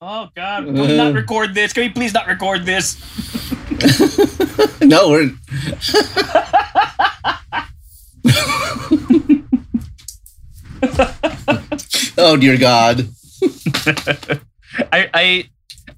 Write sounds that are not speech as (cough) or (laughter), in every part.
Oh God! (laughs) Can we not record this? Can we please not record this? (laughs) no, we're. (laughs) oh dear God! I I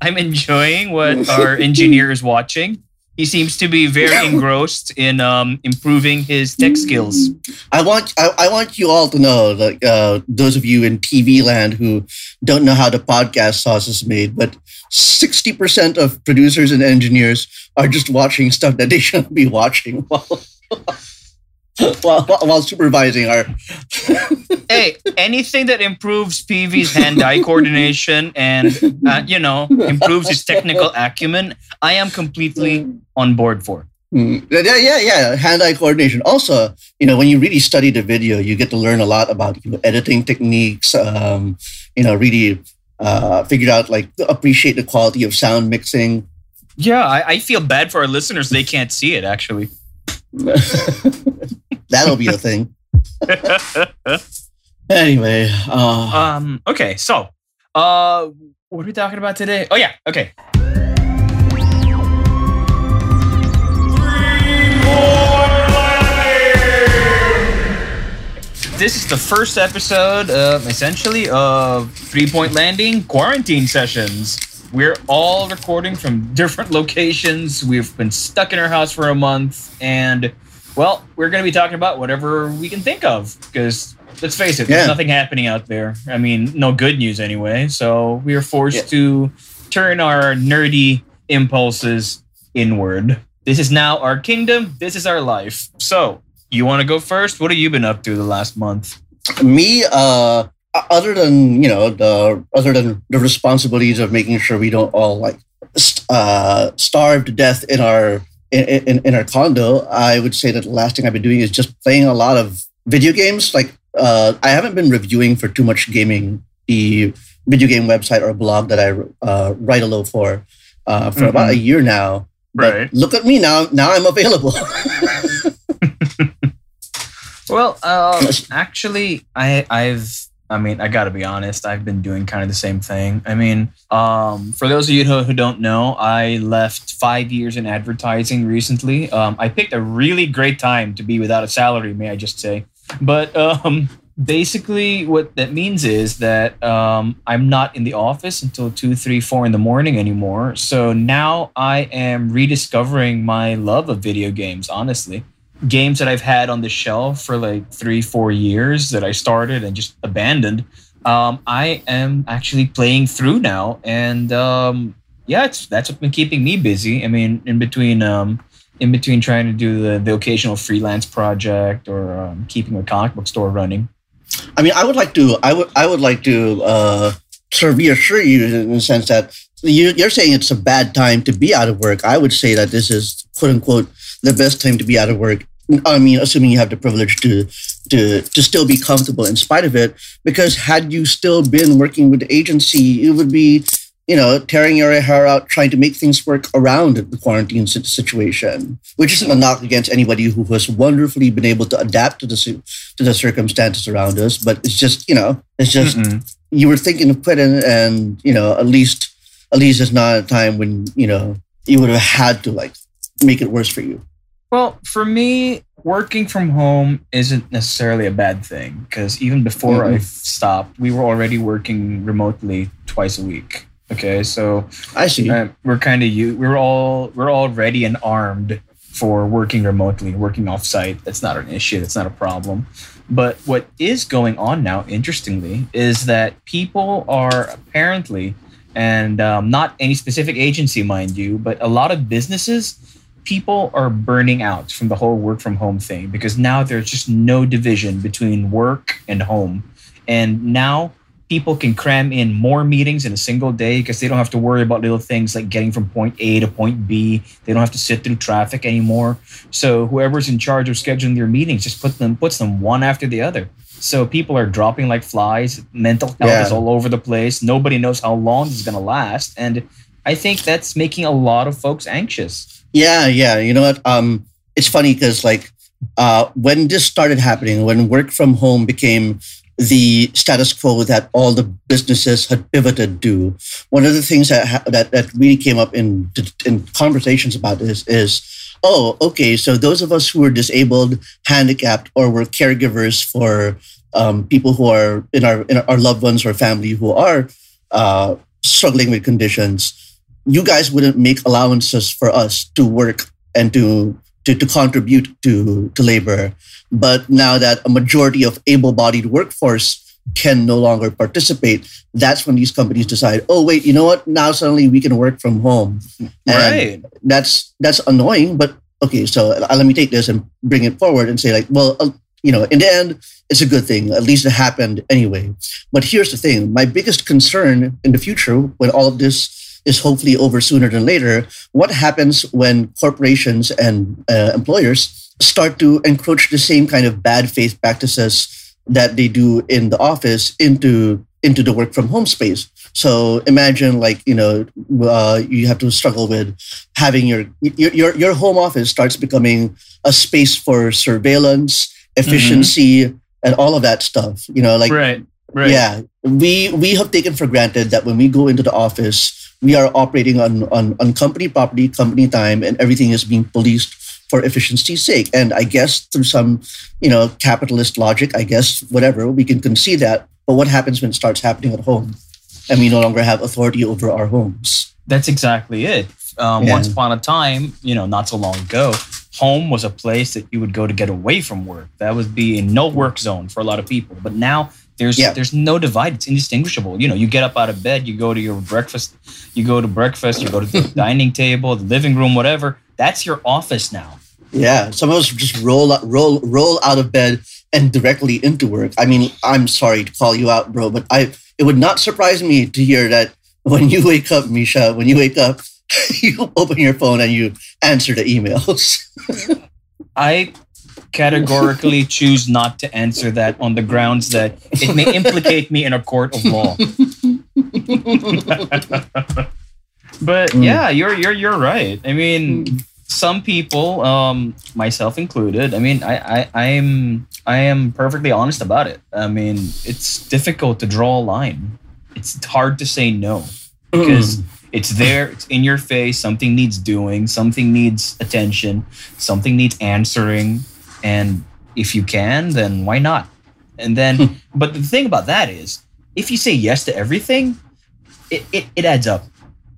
I'm enjoying what our engineer is watching. He seems to be very engrossed in um, improving his tech skills. I want I, I want you all to know that uh, those of you in TV land who don't know how the podcast sauce is made, but sixty percent of producers and engineers are just watching stuff that they shouldn't be watching (laughs) (laughs) (laughs) while while, while supervising our. (laughs) hey, anything that improves PV's hand-eye coordination and uh, you know improves his technical acumen, I am completely on board for. Mm. Yeah, yeah, yeah. Hand-eye coordination. Also, you know, when you really study the video, you get to learn a lot about you know, editing techniques. Um, you know, really uh, figure out like appreciate the quality of sound mixing. Yeah, I, I feel bad for our listeners; they can't see it actually. (laughs) That'll be a thing. (laughs) anyway, uh, Um. Okay. So, uh, what are we talking about today? Oh yeah. Okay. This is the first episode, uh, essentially, of Three Point Landing quarantine sessions. We're all recording from different (laughs) locations. We've been stuck in our house for a month, and well, we're going to be talking about whatever we can think of because let's face it, Yeah. there's nothing happening out there. I mean, no good news anyway. So we are forced Yeah. to turn our nerdy impulses inward. This is now our kingdom. This is our life. So you want to go first? What have you been up to the last month? me, uh, other than you know the other than the responsibilities of making sure we don't all like st- uh, starve to death in our in, in, in our condo, I would say that the last thing I've been doing is just playing a lot of video games. Like uh, I haven't been reviewing for too much gaming the video game website or blog that I uh, write a little for uh, for about a year now. But Right. Look at me now. Now I'm available. (laughs) (laughs) Well, uh, actually, I, I've, I mean, I gotta be honest. I've been doing kind of the same thing. I mean, um, for those of you who, who don't know, I left five years in advertising recently. Um, I picked a really great time to be without a salary, may I just say. But um, basically, what that means is that um, I'm not in the office until two, three, four in the morning anymore. So now I am rediscovering my love of video games. Honestly games that I've had on the shelf for like three, four years that I started and just abandoned. Um, I am actually playing through now, and um, yeah, it's that's what's been keeping me busy. I mean, in between, um, in between trying to do the, the occasional freelance project or um, keeping a comic book store running. I mean, I would like to. I would. I would like to uh, sort of reassure you in the sense that you, you're saying it's a bad time to be out of work. I would say that this is quote unquote the best time to be out of work. I mean, assuming you have the privilege to to to still be comfortable in spite of it. Because had you still been working with the agency, it would be you know tearing your hair out trying to make things work around the quarantine situation. Which isn't a knock against anybody who has wonderfully been able to adapt to the to the circumstances around us. But it's just you know it's just Mm-mm. you were thinking of quitting, and you know at least at least it's not a time when you know you would have had to like make it worse for you. Well, for me, working from home isn't necessarily a bad thing because even before I Mhm. stopped, we were already working remotely twice a week. Okay, so I see. uh, we're kind of you. We're all we're all ready and armed for working remotely, working offsite. That's not an issue. That's not a problem. But what is going on now, interestingly, is that people are apparently, and um, not any specific agency, mind you, but a lot of businesses, people are burning out from the whole work from home thing because now there's just no division between work and home. And now people can cram in more meetings in a single day because they don't have to worry about little things like getting from point A to point B. They don't have to sit through traffic anymore. So whoever's in charge of scheduling their meetings just put them puts them one after the other. So people are dropping like flies. Mental health Yeah. is all over the place. Nobody knows how long this is going to last, and I think that's making a lot of folks anxious. Yeah, yeah. You know what? Um, it's funny because like uh, when this started happening, when work from home became the status quo that all the businesses had pivoted to. One of the things that ha- that, that really came up in in conversations about this is, oh, okay, so those of us who are disabled, handicapped, or were caregivers for um, people who are in our in our loved ones or family who are uh, struggling with conditions, you guys wouldn't make allowances for us to work and to to, to contribute to, to labor. But now that a majority of able-bodied workforce can no longer participate, that's when these companies decide, oh wait, you know what? Now suddenly we can work from home. And right. That's that's annoying, but okay. So uh, let me take this and bring it forward and say like, well, uh, you know, in the end, it's a good thing. At least it happened anyway. But here's the thing: my biggest concern in the future, when all of this is hopefully over sooner than later. What happens when corporations and uh, employers start to encroach the same kind of bad faith practices that they do in the office into into the work from home space? So imagine like you know uh, you have to struggle with having your your your home office starts becoming a space for surveillance, efficiency, mm-hmm. and all of that stuff. You know, like right. Right. Yeah, we we have taken for granted that when we go into the office, we are operating on, on, on company property, company time, and everything is being policed for efficiency's sake. And I guess through some, you know, capitalist logic, I guess whatever we can concede that. But what happens when it starts happening at home, and we no longer have authority over our homes? That's exactly it. Um, yeah. Once upon a time, you know, not so long ago, home was a place that you would go to get away from work. That would be a no work zone for a lot of people. But now there's yeah. there's no divide. It's indistinguishable. You know, you get up out of bed, you go to your breakfast, you go to breakfast, you go to the (laughs) dining table, the living room, whatever. That's your office now. Yeah, some of us just roll out, roll roll out of bed and directly into work. I mean, I'm sorry to call you out, bro, but I it would not surprise me to hear that when you wake up, Misha, when you wake up, (laughs) you open your phone and you answer the emails. (laughs) I categorically (laughs) choose not to answer that on the grounds that it may implicate me in a court of law. (laughs) but mm. yeah, you're you're you're right. I mean, mm. some people, um, myself included. I mean, I I I'm I am perfectly honest about it. I mean, it's difficult to draw a line. It's hard to say no because. Mm. It's there, it's in your face. Something needs doing, something needs attention, something needs answering and if you can, then why not? And then, hmm. but the thing about that is, if you say yes to everything, it, it, it adds up.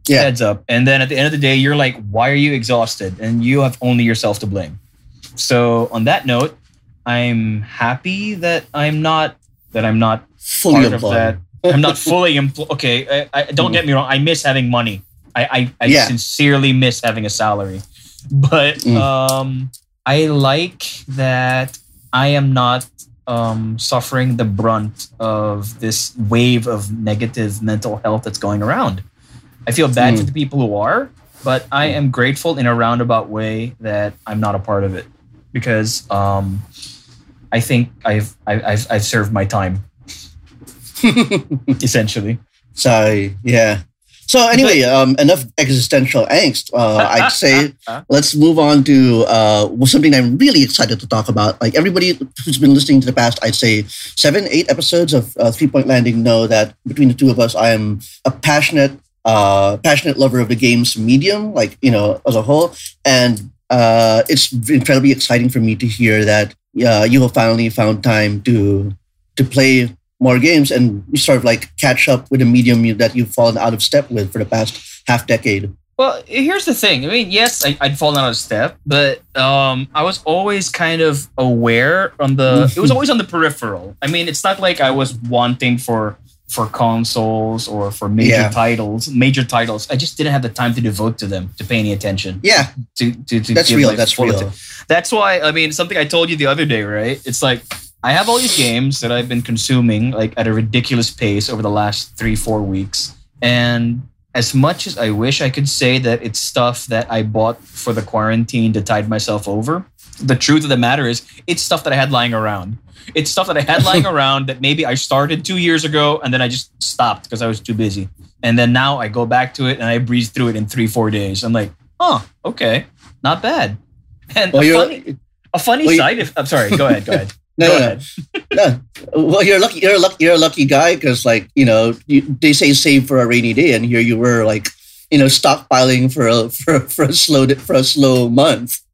Yeah. It adds up. And then at the end of the day, you're like, why are you exhausted? And you have only yourself to blame. So on that note, I'm happy that I'm not that I'm not fully part employed. of that. I'm not fully employed. Okay, I, I, don't get me wrong. I miss having money. I I, I yeah. sincerely miss having a salary, but mm. um, I like that I am not um, suffering the brunt of this wave of negative mental health that's going around. I feel bad mm. for hmm. the people who are, but I am grateful in a roundabout way that I'm not a part of it because um, I think I've, I've I've served my time (laughs) essentially. So yeah, so anyway, um, enough existential angst. Uh, I'd (laughs) say let's move on to uh, something I'm really excited to talk about. Like everybody who's been listening to the past, I'd say seven, eight episodes of uh, Three Point Landing know that between the two of us, I am a passionate, uh, passionate lover of the game's medium, like you know, as a whole, and uh, it's incredibly exciting for me to hear that uh, you have finally found time to to play more games and you sort of like catch up with a medium that you've fallen out of step with for the past half decade? Well, here's the thing. I mean, yes, I, would fallen out of step, but um, I was always kind of aware on the. (laughs) it was always on the peripheral. I mean, it's not like I was wanting for for consoles or for major yeah. titles, major titles. I just didn't have the time to devote to them, to pay any attention. Yeah, to to, to that's real. That's real. That's why. I mean, something I told you the other day, right? It's like I have all these games that I've been consuming like at a ridiculous pace over the last three, four weeks. And as much as I wish I could say that it's stuff that I bought for the quarantine to tide myself over, the truth of the matter is it's stuff that I had lying around. It's stuff that I had lying (laughs) around that maybe I started two years ago and then I just stopped because I was too busy. And then now I go back to it and I breeze through it in three, four days. I'm like, oh, okay, not bad. And well, a funny, a funny well, side. If, I'm sorry, go ahead, go ahead. No, no, no. (laughs) no. Well, you're lucky. You're a lucky. You're a lucky guy because, like, you know, you, they say save for a rainy day, and here you were, like, you know, stockpiling for a (laughs) for, for a slow for a slow month. (laughs)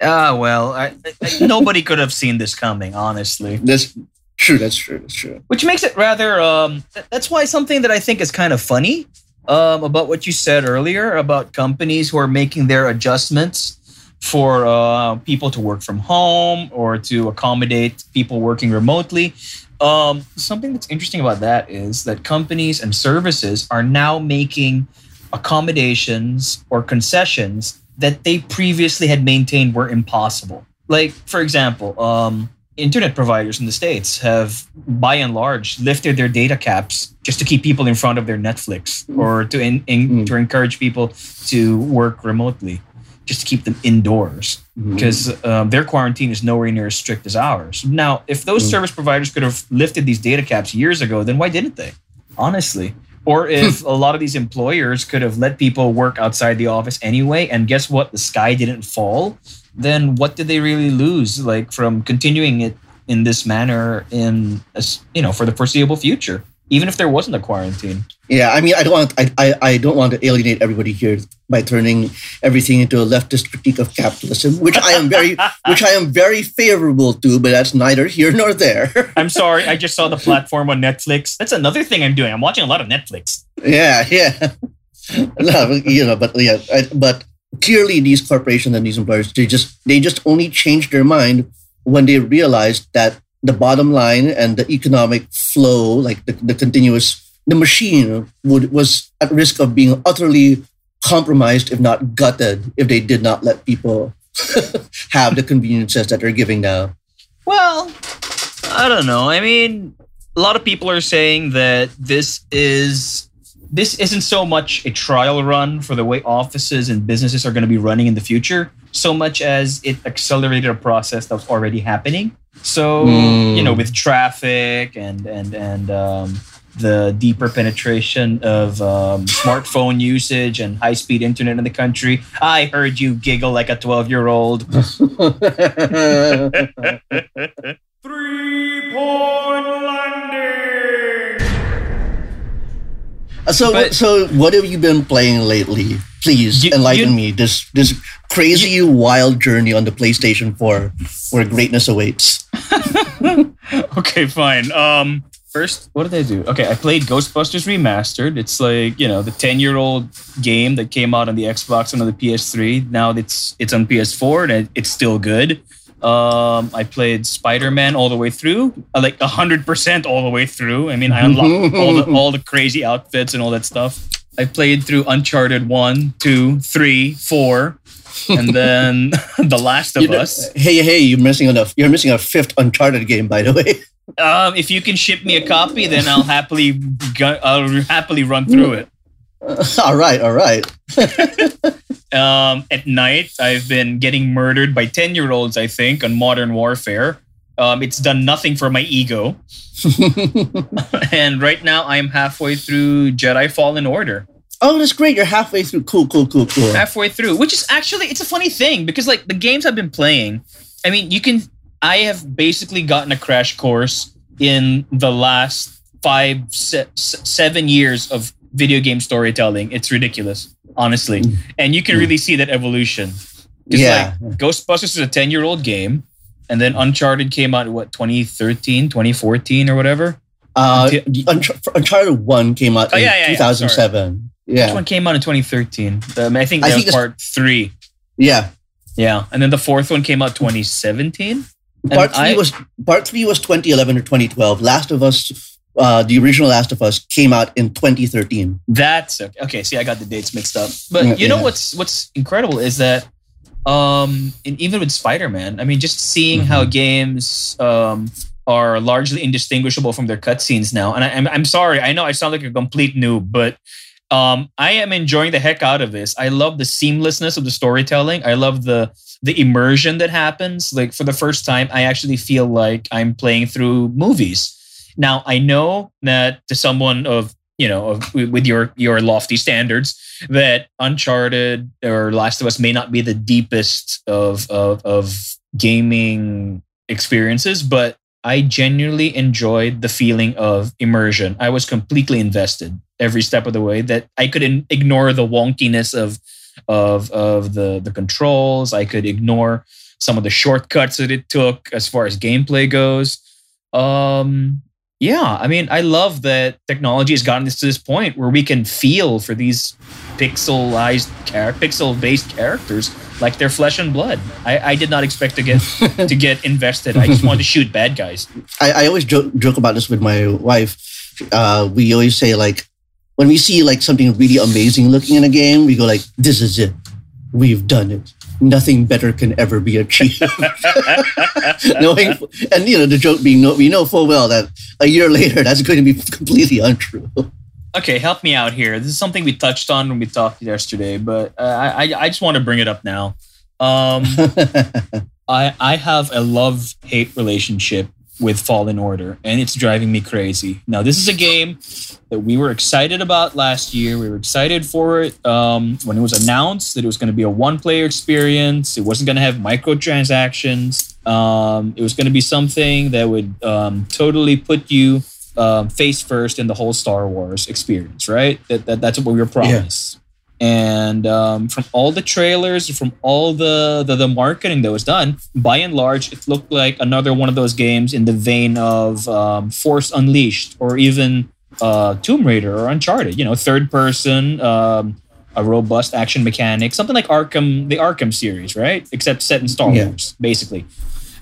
Ah, well, I, I, nobody could have seen this coming, honestly. That's true. That's true. That's true. Which makes it rather. Um, th- that's why something that I think is kind of funny um, about what you said earlier about companies who are making their adjustments for uh, people to work from home or to accommodate people working remotely. Um, something that's interesting about that is that companies and services are now making accommodations or concessions that they previously had maintained were impossible. Like, for example, um, internet providers in the states have, by and large, lifted their data caps just to keep people in front of their Netflix or to in, in, Mm. to encourage people to work remotely, just to keep them indoors Mhm. because um, their quarantine is nowhere near as strict as ours. Now, if those Mm. service providers could have lifted these data caps years ago, then why didn't they? Honestly. Or (laughs) if a lot of these employers could have let people work outside the office anyway, and guess what? The sky didn't fall, then what did they really lose? Like from continuing it in this manner in as- you know for the foreseeable future, even if there wasn't a quarantine. Yeah, I mean, I don't want I, I, I don't want to alienate everybody here by turning everything into a leftist critique of capitalism, which I am very (laughs) which I am very favorable to, but that's neither here nor there. (laughs) I'm sorry, I just saw the (laughs) platform on Netflix. That's another thing I'm doing. I'm watching a lot of Netflix. yeah, yeah. no, you know, but yeah, I, but clearly these corporations and these employers they just they just only changed their mind when they realized that the bottom line and the economic flow, like the, the continuous the machine would was at risk of being utterly compromised, if not gutted, if they did not let people (laughs) have the conveniences that they're giving now. Well, I don't know. I mean, a lot of people are saying that this is this isn't so much a trial run for the way offices and businesses are going to be running in the future, so much as it accelerated a process that was already happening. So, Mm. you know, with traffic and and and um, the deeper penetration of um, smartphone usage and high speed internet in the country, I heard you giggle like a twelve year old. (laughs) Three point landing. so, But- so what have you been playing lately? Please You- enlighten you- me. This this crazy wild journey on the PlayStation 4, where greatness awaits. (laughs) Okay, fine. Um, first, what did I do? Okay, I played Ghostbusters Remastered. It's like you know the ten year old game that came out on the Xbox and on the PS3. Now it's it's on PS4 and it, it's still good. Um, I played Spider Man all the way through, uh, like hundred percent all the way through. I mean, I unlocked all the all the crazy outfits and all that stuff. I played through Uncharted one, two, three, four, and then (laughs) The Last of You know- Us. Hey, hey, you're missing a you're missing a fifth Uncharted game, by the way. (laughs) Um, if you can ship me a copy, then I'll happily go, I'll happily run through it. (laughs) all right, all right. (laughs) Um, at night, I've been getting murdered by ten year olds. I think on Modern Warfare. Um, it's done nothing for my ego, (laughs) and right now I'm halfway through Jedi Fallen Order. oh, that's great. You're halfway through. Cool, cool, cool, cool. halfway through, which is actually it's a funny thing because like the games I've been playing, I mean, you can I have basically gotten a crash course in the last five se- se- seven years of video game storytelling. It's ridiculous, honestly, Mm. and you can really see that evolution. Yeah. like Ghostbusters is a ten year old game, and then Uncharted came out in what 2013, 2014 or whatever. Uh, Uncharted One came out Oh, in yeah, yeah, yeah, 2007. Which Yeah, one came out in 2013? Um, I think I think was part three. yeah. Yeah, and then the fourth one came out 2017. And Part three I- was part three was 2011 or 2012. Last of Us, uh, the original Last of Us, came out in 2013. That's okay. okay. See, I got the dates mixed up. But Yeah, you know yeah. what's what's incredible is that um and even with Spider-Man, I mean just seeing Mm-hmm. how games um are largely indistinguishable from their cutscenes now. And I, I'm I'm sorry, I know I sound like a complete noob, but um I am enjoying the heck out of this. I love the seamlessness of the storytelling. I love the the immersion that happens. Like for the first time, I actually feel like I'm playing through movies. Now I know that to someone of you know of, with your your lofty standards that Uncharted or Last of Us may not be the deepest of of, of gaming experiences, but I genuinely enjoyed the feeling of immersion. I was completely invested every step of the way that I could in- ignore the wonkiness of of of the the controls. I could ignore some of the shortcuts that it took as far as gameplay goes. Um yeah, I mean, I love that technology has gotten us to this point where we can feel for these pixelized char- pixel based characters like they're flesh and blood. I, I did not expect to get (laughs) to get invested. I just wanted to shoot bad guys. I, I always joke, joke about this with my wife. Uh, we always say like when we see like something really amazing looking in a game, we go like, "This is it. We've done it. Nothing better can ever be achieved." (laughs) Knowing, and you know, the joke being, no, we know full well that a year later, that's going to be completely untrue. Okay, help me out here. This is something we touched on when we talked yesterday, but uh, I I just want to bring it up now. Um, (laughs) I I have a love hate relationship with Fallen Order, and it's driving me crazy. Now, this is a game that we were excited about last year. We were excited for it um, when it was announced that it was going to be a one-player experience. It wasn't going to have microtransactions. Um, it was going to be something that would um, totally put you um, face first in the whole Star Wars experience, right? That, that that's what we were promised. Yeah. And um, from all the trailers, from all the, the, the marketing that was done, by and large, it looked like another one of those games in the vein of um, Force Unleashed or even uh, Tomb Raider or Uncharted. You know, third person, um, a robust action mechanic, something like Arkham, the Arkham series, right? Except set in Star yeah. Wars, basically.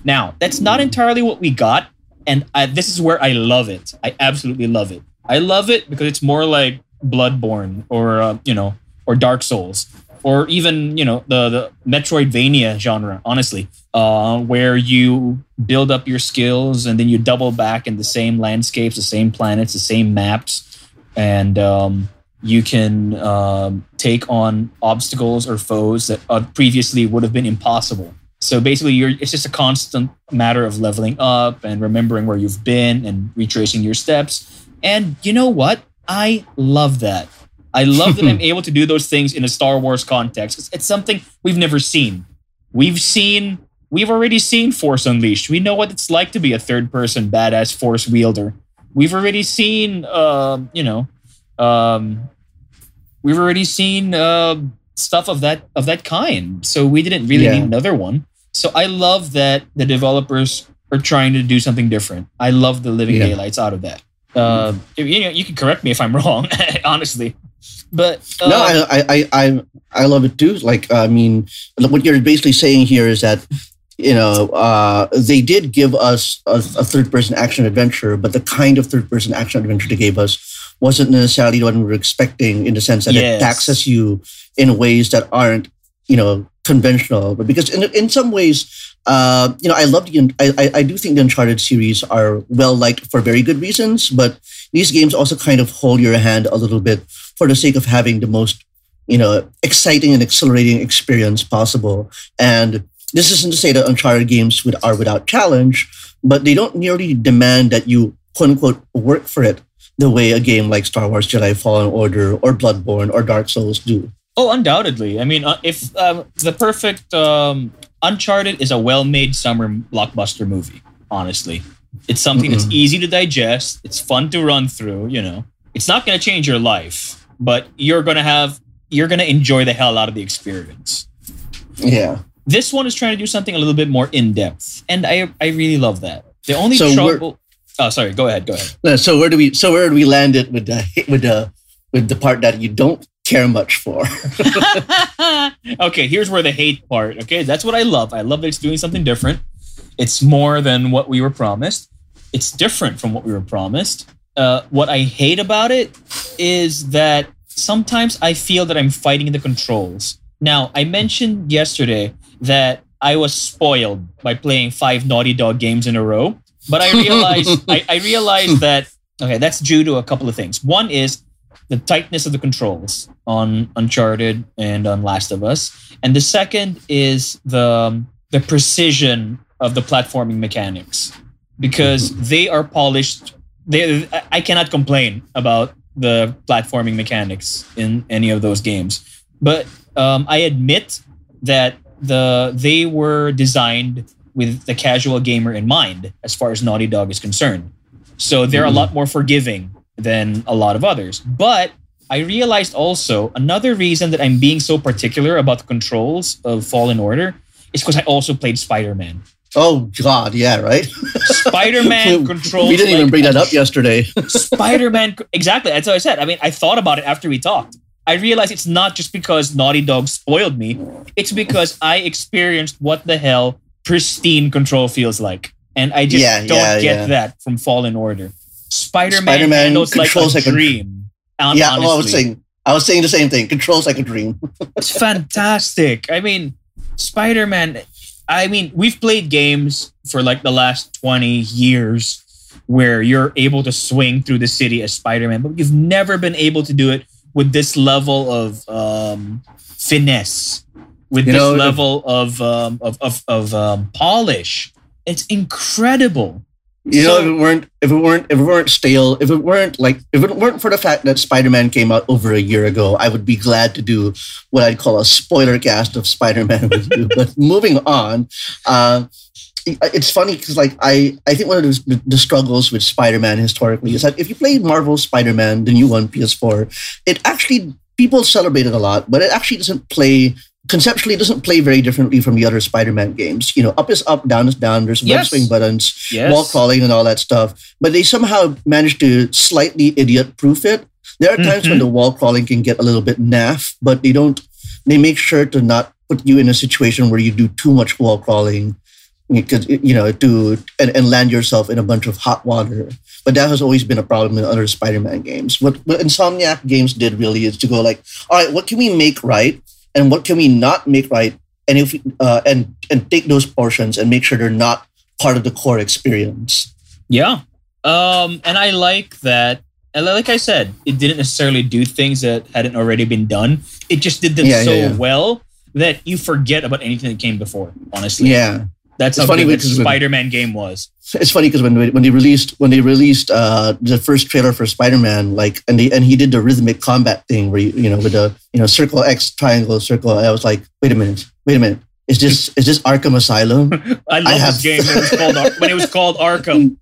Now, that's not entirely what we got, and I, this is where I love it. I absolutely love it. I love it because it's more like Bloodborne or uh, you know or Dark Souls or even you know the the Metroidvania genre. Honestly, uh, where you build up your skills and then you double back in the same landscapes, the same planets, the same maps, and um, you can um, take on obstacles or foes that uh, previously would have been impossible. So basically, you're it's just a constant matter of leveling up and remembering where you've been and retracing your steps. And you know what? I love that. I love that I'm (laughs) able to do those things in a Star Wars context. It's, it's something we've never seen. We've seen, we've already seen Force Unleashed. We know what it's like to be a third person badass Force wielder. We've already seen, uh, you know, um, we've already seen uh, stuff of that of that kind. So we didn't really yeah. need another one. So I love that the developers are trying to do something different. I love the living yeah. daylights out of that. Uh, you know, you can correct me if I'm (laughs) wrong, honestly. But uh, no, I, I, I, I love it too. Like, I mean, what you're basically saying here is that you know uh, they did give us a, a third-person action adventure, but the kind of third-person action adventure they gave us wasn't necessarily what we were expecting. In the sense that yes. it taxes you in ways that aren't, you know, conventional. But because in in some ways, uh, you know, I love the I, I do think the Uncharted series are well liked for very good reasons, but these games also kind of hold your hand a little bit for the sake of having the most, you know, exciting and exhilarating experience possible. And this isn't to say that Uncharted games would, are without challenge, but they don't nearly demand that you quote unquote work for it the way a game like Star Wars Jedi Fallen Order or Bloodborne or Dark Souls do. Oh, undoubtedly. I mean, uh, if um, the perfect um, Uncharted is a well-made summer blockbuster movie, honestly, it's something Mm-mm. that's easy to digest. It's fun to run through. You know, it's not going to change your life, but you're gonna have you're gonna enjoy the hell out of the experience. Yeah. This one is trying to do something a little bit more in depth, and I I really love that. The only so trouble. Oh, sorry. Go ahead. Go ahead. So where do we? So where do we land it with the with the with the part that you don't care much for? (laughs) okay, here's where the hate part. Okay, that's what I love. I love that it's doing something different. It's more than what we were promised. It's different from what we were promised. Uh, what I hate about it is that sometimes I feel that I'm fighting the controls. Now, I mentioned yesterday that I was spoiled by playing five Naughty Dog games in a row, but I realized (laughs) I, I realized that okay, that's due to a couple of things. One is the tightness of the controls on Uncharted and on Last of Us, and the second is the the precision of the platforming mechanics because they are polished they, I cannot complain about the platforming mechanics in any of those games. But um, I admit that the they were designed with the casual gamer in mind as far as Naughty Dog is concerned. So they're Mhm. a lot more forgiving than a lot of others. But I realized also another reason that I'm being so particular about the controls of Fallen Order is because I also played Spider Man. Oh God, yeah, right. Spider Man (laughs) controls. we didn't even like bring that up yesterday. (laughs) Spider Man, exactly. That's what I said. I mean, I thought about it after we talked. I realized it's not just because Naughty Dog spoiled me, it's because I experienced what the hell pristine control feels like. And I just Yeah, don't yeah, get yeah. that from Fallen Order. Spider Man Spider-Man handles like a controls like a- dream. hon- yeah, well, I was saying, I was saying the same thing. Controls like a dream. (laughs) It's fantastic. I mean, Spider Man. I mean, we've played games for like the last 20 years where you're able to swing through the city as Spider Man, but you've never been able to do it with this level of um, finesse, with You this know, level of, um, of, of, of um, polish. It's incredible. You know, if it weren't, if it weren't, if it weren't stale, if it weren't like, if it weren't for the fact that Spider-Man came out over a year ago, I would be glad to do what I'd call a spoiler cast of Spider-Man with you. But (laughs) moving on, uh, it's funny because like I, I think one of the, the struggles with Spider-Man historically is that if you play Marvel Spider-Man, the new one PS4, it actually people celebrate it a lot, but it actually doesn't play conceptually it doesn't play very differently from the other Spider-Man games. You know, up is up, down is down. There's web swing buttons Yes. wall crawling and all that stuff. But they somehow managed to slightly idiot proof it. There are times when Mhm. the wall crawling can get a little bit naff, but they don't. They make sure to not put you in a situation where you do too much wall crawling, because you know to and, and land yourself in a bunch of hot water. But that has always been a problem in other Spider-Man games. What, what Insomniac games did really is to go like, all right, what can we make right, and what can we not make right, and if uh, and and take those portions and make sure they're not part of the core experience. Yeah. Um, and I like that. And like I said, it didn't necessarily do things that hadn't already been done. It just did them Yeah, so yeah, yeah. well that you forget about anything that came before. Honestly, Yeah, that's It's how funny good Spider-Man game was. it's funny because when when they released when they released uh, the first trailer for Spider Man, like and they and he did the rhythmic combat thing where you, you know with the you know circle X triangle circle. I was like, wait a minute, wait a minute, is this (laughs) is this Arkham Asylum? I love have- this game when it was called Ar- when it was called Arkham.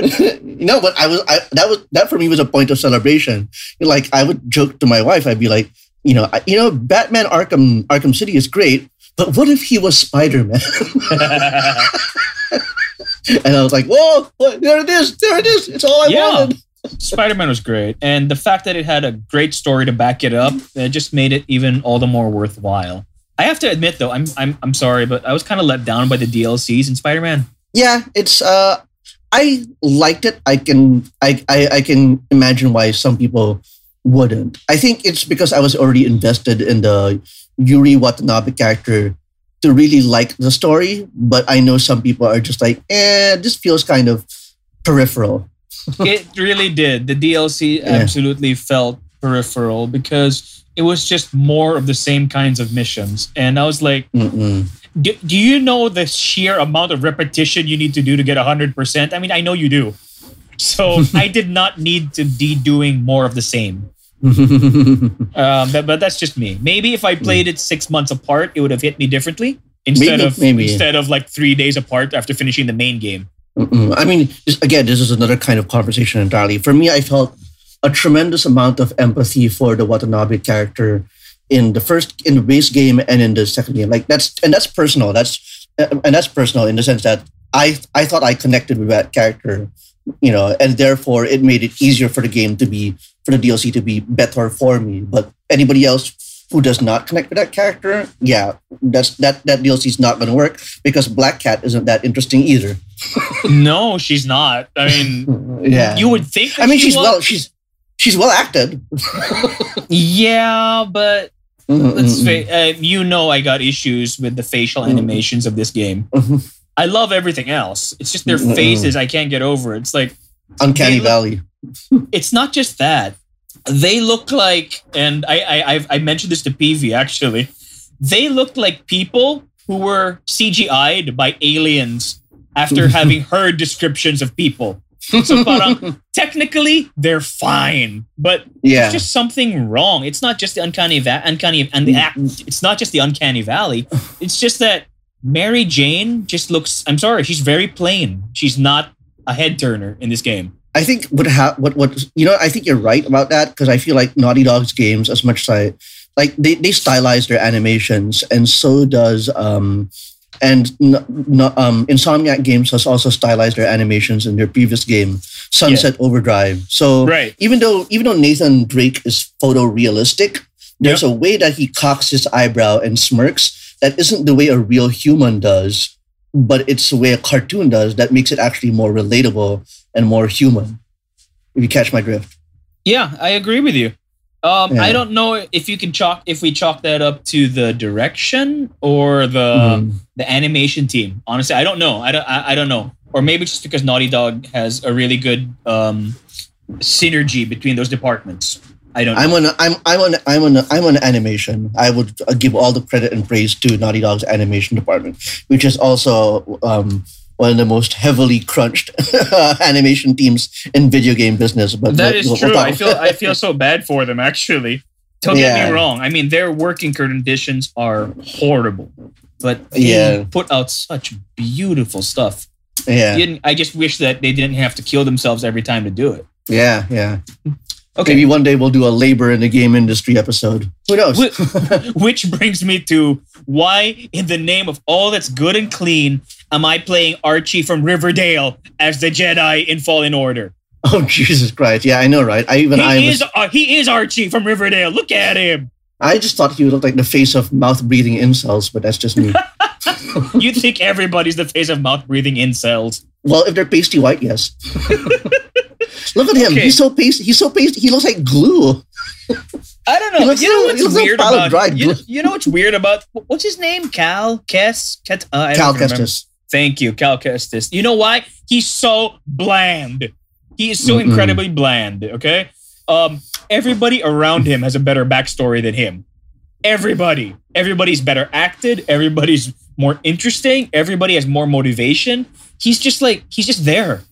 (laughs) no, but I was I, that was that for me was a point of celebration. Like I would joke to my wife, I'd be like, you know, I, you know, Batman Arkham Arkham City is great, but what if he was Spider Man? (laughs) and I was like, whoa, what, there it is, there it is. It's all I Yeah. wanted. (laughs) Spider-Man was great, and the fact that it had a great story to back it up, it just made it even all the more worthwhile. I have to admit, though, I'm I'm I'm sorry, but I was kind of let down by the DLCs in Spider-Man. Yeah, it's uh I liked it. I can I, I I can imagine why some people wouldn't. I think it's because I was already invested in the Yuri Watanabe character to really like the story, but I know some people are just like, eh, this feels kind of peripheral. (laughs) it really did. The DLC Yeah. absolutely felt peripheral because it was just more of the same kinds of missions. And I was like, Mm-mm. do, do you know the sheer amount of repetition you need to do to get 100%? I mean, I know you do. So (laughs) I did not need to be doing more of the same. (laughs) Um, but, but that's just me. Maybe if I played it six months apart, it would have hit me differently instead Maybe- of maybe. instead of like three days apart after finishing the main game. Mm-mm. I mean, this, again, this is another kind of conversation entirely. For me, I felt a tremendous amount of empathy for the Watanabe character in the first, in the base game, and in the second game. Like that's and that's personal. That's and that's personal in the sense that I I thought I connected with that character, you know, and therefore it made it easier for the game to be for the DLC to be better for me. But anybody else who does not connect with that character, yeah, that's that that DLC is not going to work because Black Cat isn't that interesting either. (laughs) no, she's not. I mean, (laughs) Yeah, you would think. I mean, she she's was. well, she's she's well acted. (laughs) Yeah, but let's Mm-mm. fa- uh, you know I got issues with the facial Mm. animations of this game. I love everything else. It's just their Mm-mm. faces I can't get over. It's like Uncanny look- Valley. (laughs) it's not just that. They look like, and I I I've, I mentioned this to PV actually. They look like people who were CGI'd by aliens after (laughs) having heard descriptions of people. So (laughs) parang, technically they're fine, but Yeah, There's just something wrong. It's not just the uncanny va- uncanny and the act. Mm-hmm. It's not just the uncanny valley. It's just that Mary Jane just looks. I'm sorry, she's very plain. She's not a head turner in this game. I think what ha- what what you know I think you're right about that because I feel like Naughty Dog's games as much as I like they, they stylize their animations and so does um and um Insomniac Games has also stylized their animations in their previous game Sunset Overdrive. So Right. even though even though Nathan Drake is photorealistic, there's a way that he cocks his eyebrow and smirks that isn't the way a real human does, but it's the way a cartoon does that makes it actually more relatable and more human. If you catch my drift. Yeah, I agree with you. Um, Yeah. I don't know if you can chalk if we chalk that up to the direction or the Mhm. the animation team. Honestly, I don't know. I don't. I, I don't know. Or maybe just because Naughty Dog has a really good um, synergy between those departments. I don't. Know. I'm on I'm I'm on I'm on I'm on animation. I would uh, give all the credit and praise to Naughty Dog's animation department, which is also um, one of the most heavily crunched (laughs) animation teams in video game business. But That we'll- is we'll true. I feel I feel (laughs) so bad for them actually. Don't get me wrong. I mean, their working conditions are horrible, but they Yeah. put out such beautiful stuff. yeah, I just wish that they didn't have to kill themselves every time to do it. yeah, yeah. Okay, Maybe one day we'll do a labor in the game industry episode. Who knows? Wh- (laughs) which brings me to why, in the name of all that's good and clean, am I playing Archie from Riverdale as the Jedi in Fallen Order? oh Jesus Christ! Yeah, I know, right? I even He I was, is uh, he is Archie from Riverdale. Look at him. I just thought he looked like the face of mouth breathing incels, but that's just me. (laughs) You think everybody's the face of mouth breathing incels? Well, if they're pasty white, yes. (laughs) Look at him. Okay. He's so pasty. He's so pasty. He looks like glue. I don't know. You know so- what's so weird about you, you know what's weird about what's his name? Cal Kess Ket, uh, Cal. Kestis. Thank you, Cal Kestis. You know why? He's so bland. He is so Mm-mm. incredibly bland. Okay. Um, everybody around him has a better backstory than him. Everybody, everybody's better acted. Everybody's more interesting. Everybody has more motivation. He's just like he's just there.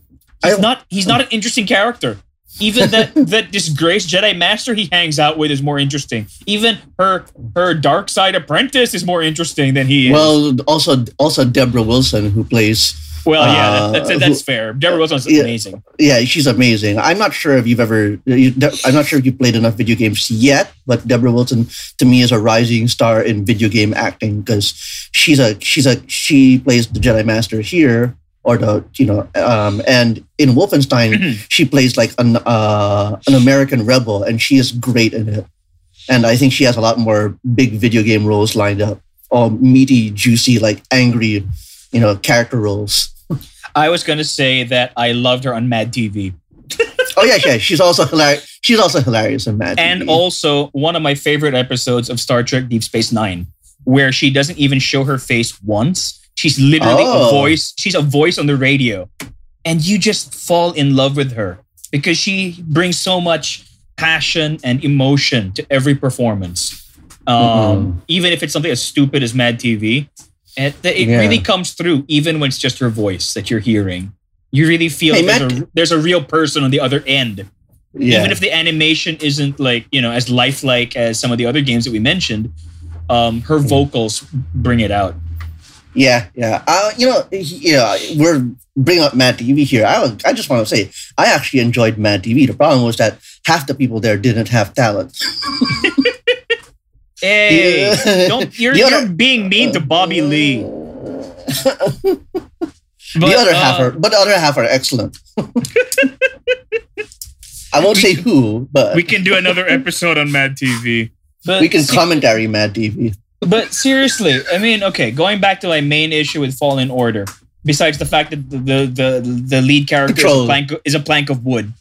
He's I- not. He's not an interesting character. Even that (laughs) that disgraced Jedi Master he hangs out with is more interesting. Even her her dark side apprentice is more interesting than he is. Well, also also Debra Wilson, who plays. Well, yeah, Uh, that, that's, that's fair. Debra Wilson's yeah. amazing. Yeah, she's amazing. I'm not sure if you've ever. You, I'm not sure if you played enough video games yet, but Debra Wilson to me is a rising star in video game acting because she's a she's a she plays the Jedi Master here, or the you know, um, and in Wolfenstein Mhm. she plays like an uh, an American rebel, and she is great in it. And I think she has a lot more big video game roles lined up, all meaty, juicy, like angry, you know, character roles. I was gonna say that I loved her on Mad TV, Oh yeah, yeah. She's also hilarious. She's also hilarious in Mad and TV. also one of my favorite episodes of Star Trek Deep Space Nine, where she doesn't even show her face once. She's literally Oh. a voice. She's a voice on the radio, and you just fall in love with her because she brings so much passion and emotion to every performance. Um, Mhm. Even if it's something as stupid as Mad TV, it, it Yeah. really comes through. Even when it's just her voice that you're hearing, you really feel Hey, there's, Mad- a, there's a real person on the other end yeah. even if the animation isn't like you know as lifelike as some of the other games that we mentioned um her vocals bring it out Yeah, yeah. Uh, you know, he- yeah, we're bringing up Mad TV here. I, was- I just want to say, I actually enjoyed Mad TV. The problem was that half the people there didn't have talent. (laughs) hey Yeah. don't (laughs) you're, The you're being mean to bobby lee (laughs) the other uh, half are, but the other half are excellent. (laughs) I won't say who, but we we, can do another episode on mad tv but we can se- commentary Mad TV. but seriously i mean okay going back to my main issue with fallen order besides the fact that the the the, the lead character is a, plank, is a plank of wood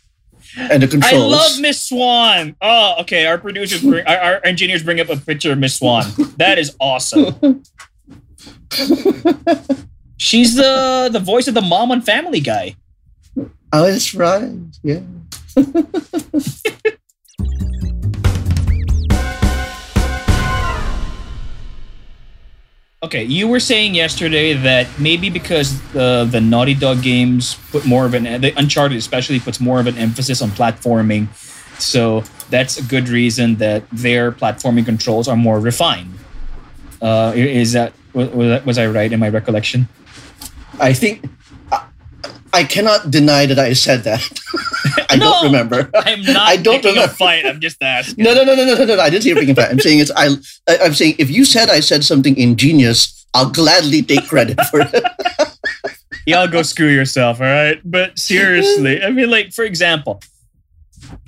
And the controls. I love Miss Swan. Oh, okay. Our producers bring, our, our engineers bring up a picture of Miss Swan. That is awesome. (laughs) She's the the voice of the mom on Family Guy. oh, that's right. Yeah. (laughs) Okay, you were saying yesterday that maybe because the the Naughty Dog games put more of an the Uncharted especially puts more of an emphasis on platforming, so that's a good reason that their platforming controls are more refined. Uh, is that was, was I right in my recollection? I think I, cannot deny that I said that. (laughs) I No, don't remember. I'm not I don't picking a remember. fight. I'm just asking. No, no, no, no, no, no, no. I didn't say you're picking fat. I'm saying it's I, I. I'm saying if you said I said something ingenious, I'll gladly take credit for it. (laughs) Y'all go screw yourself, all right? But seriously, I mean, like, for example,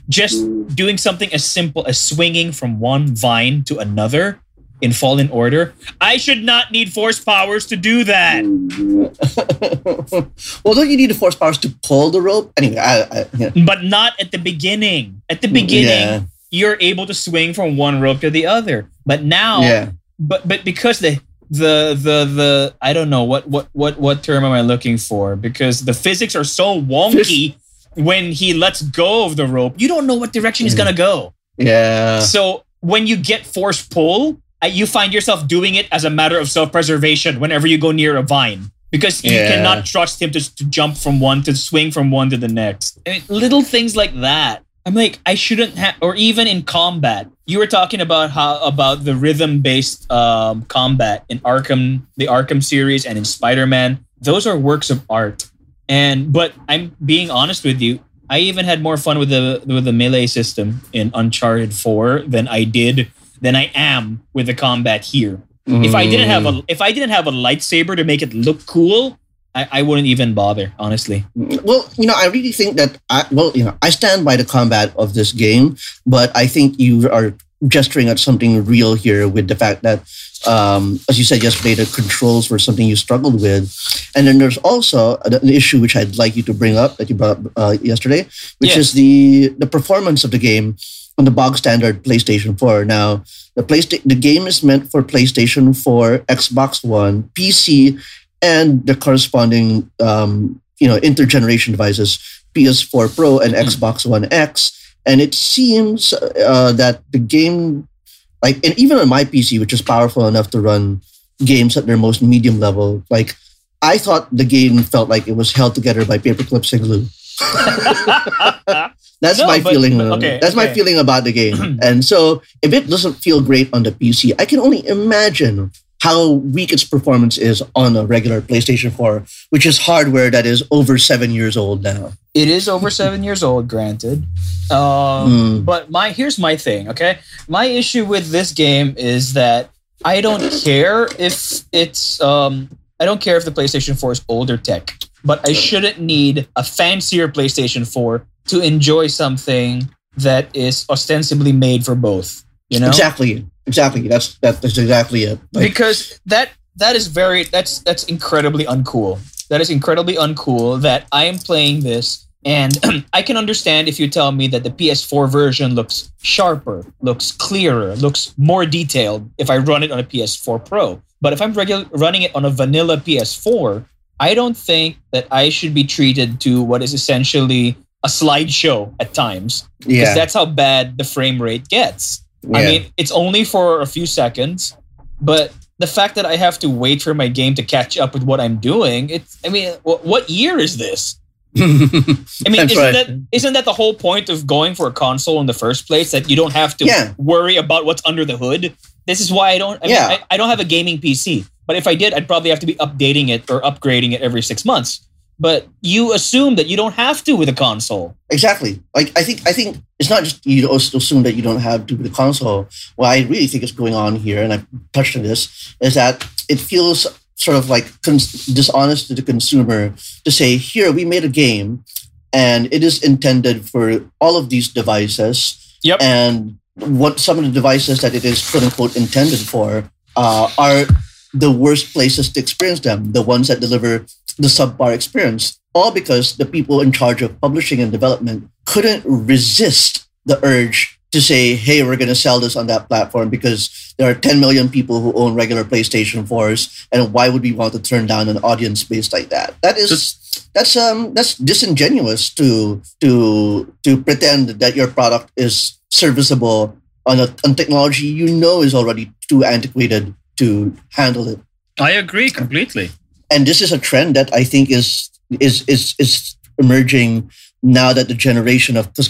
just doing something as simple as swinging from one vine to another in fallen order. I should not need force powers to do that. (laughs) well, don't you need the force powers to pull the rope? Anyway, I, I yeah. But not at the beginning. At the beginning, Yeah. you're able to swing from one rope to the other. But now, yeah. but but because the the the the I don't know what what what what term am I looking for? Because the physics are so wonky when he lets go of the rope, you don't know what direction he's mm. gonna go. Yeah. So when you get force pull, you find yourself doing it as a matter of self preservation whenever you go near a vine. Because you Yeah. cannot trust him to, to jump from one to swing from one to the next. I mean, little things like that. I'm like, I shouldn't have, or even in combat. You were talking about how about the rhythm based um, combat in Arkham, the Arkham series, and in Spider Man. Those are works of art. And but I'm being honest with you. I even had more fun with the with the melee system in Uncharted 4 than I did than I am with the combat here. If I didn't have a if I didn't have a lightsaber to make it look cool, I, I wouldn't even bother, honestly. Well, you know, I really think that I well, you know, I stand by the combat of this game, but I think you are gesturing at something real here with the fact that, um, as you said yesterday, the controls were something you struggled with, and then there's also an issue which I'd like you to bring up that you brought up uh, yesterday, which Yes. is the the performance of the game on the bog standard PlayStation 4. Now, the PlayStation the game is meant for PlayStation 4, Xbox One, PC, and the corresponding um, you know intergeneration devices PS4 Pro and Xbox One X. And it seems uh, that the game, like, and even on my PC, which is powerful enough to run games at their most medium level, like, I thought the game felt like it was held together by paperclips and glue. (laughs) (laughs) That's No, my but- feeling. but- uh, okay, that's my feeling about the game. (clears throat) and so, if it doesn't feel great on the PC, I can only imagine how weak its performance is on a regular PlayStation 4, which is hardware that is over seven years old now. It is over seven years old, granted. Um, Mm. But my here's my thing, okay? My issue with this game is that I don't care if it's um, I don't care if the PlayStation 4 is older tech, but I shouldn't need a fancier PlayStation 4 to enjoy something that is ostensibly made for both. You know, Exactly. Exactly. That's that, that's exactly it. Like, because that that is very that's that's incredibly uncool. That is incredibly uncool that I am playing this and (clears throat) I can understand if you tell me that the PS4 version looks sharper, looks clearer, looks more detailed if I run it on a PS4 Pro. But if I'm regular running it on a vanilla PS4, I don't think that I should be treated to what is essentially a slideshow at times because yeah. that's how bad the frame rate gets. I mean, it's only for a few seconds, but the fact that I have to wait for my game to catch up with what I'm doing, it's, I mean, wh- what year is this? (laughs) I mean, isn't right. that isn't that the whole point of going for a console in the first place? That you don't have to Yeah. worry about what's under the hood. This is why I don't. I mean, Yeah. I, I don't have a gaming PC, but if I did, I'd probably have to be updating it or upgrading it every six months. But you assume that you don't have to with a console. Exactly. Like I think I think it's not just you assume that you don't have to with a console. What I really think is going on here, and I touched on this, is that it feels sort of like cons- dishonest to the consumer to say, "Here, we made a game, and it is intended for all of these devices." Yep. And what some of the devices that it is quote unquote intended for uh, are the worst places to experience them, the ones that deliver the subpar experience, all because the people in charge of publishing and development couldn't resist the urge to say, hey, we're going to sell this on that platform because there are 10 million people who own regular PlayStation 4s, and why would we want to turn down an audience base like that? That is. That's um that's disingenuous to to to pretend that your product is serviceable on a on technology you know is already too antiquated to handle it I agree completely. And this is a trend that I think is is is is emerging now that the generation of this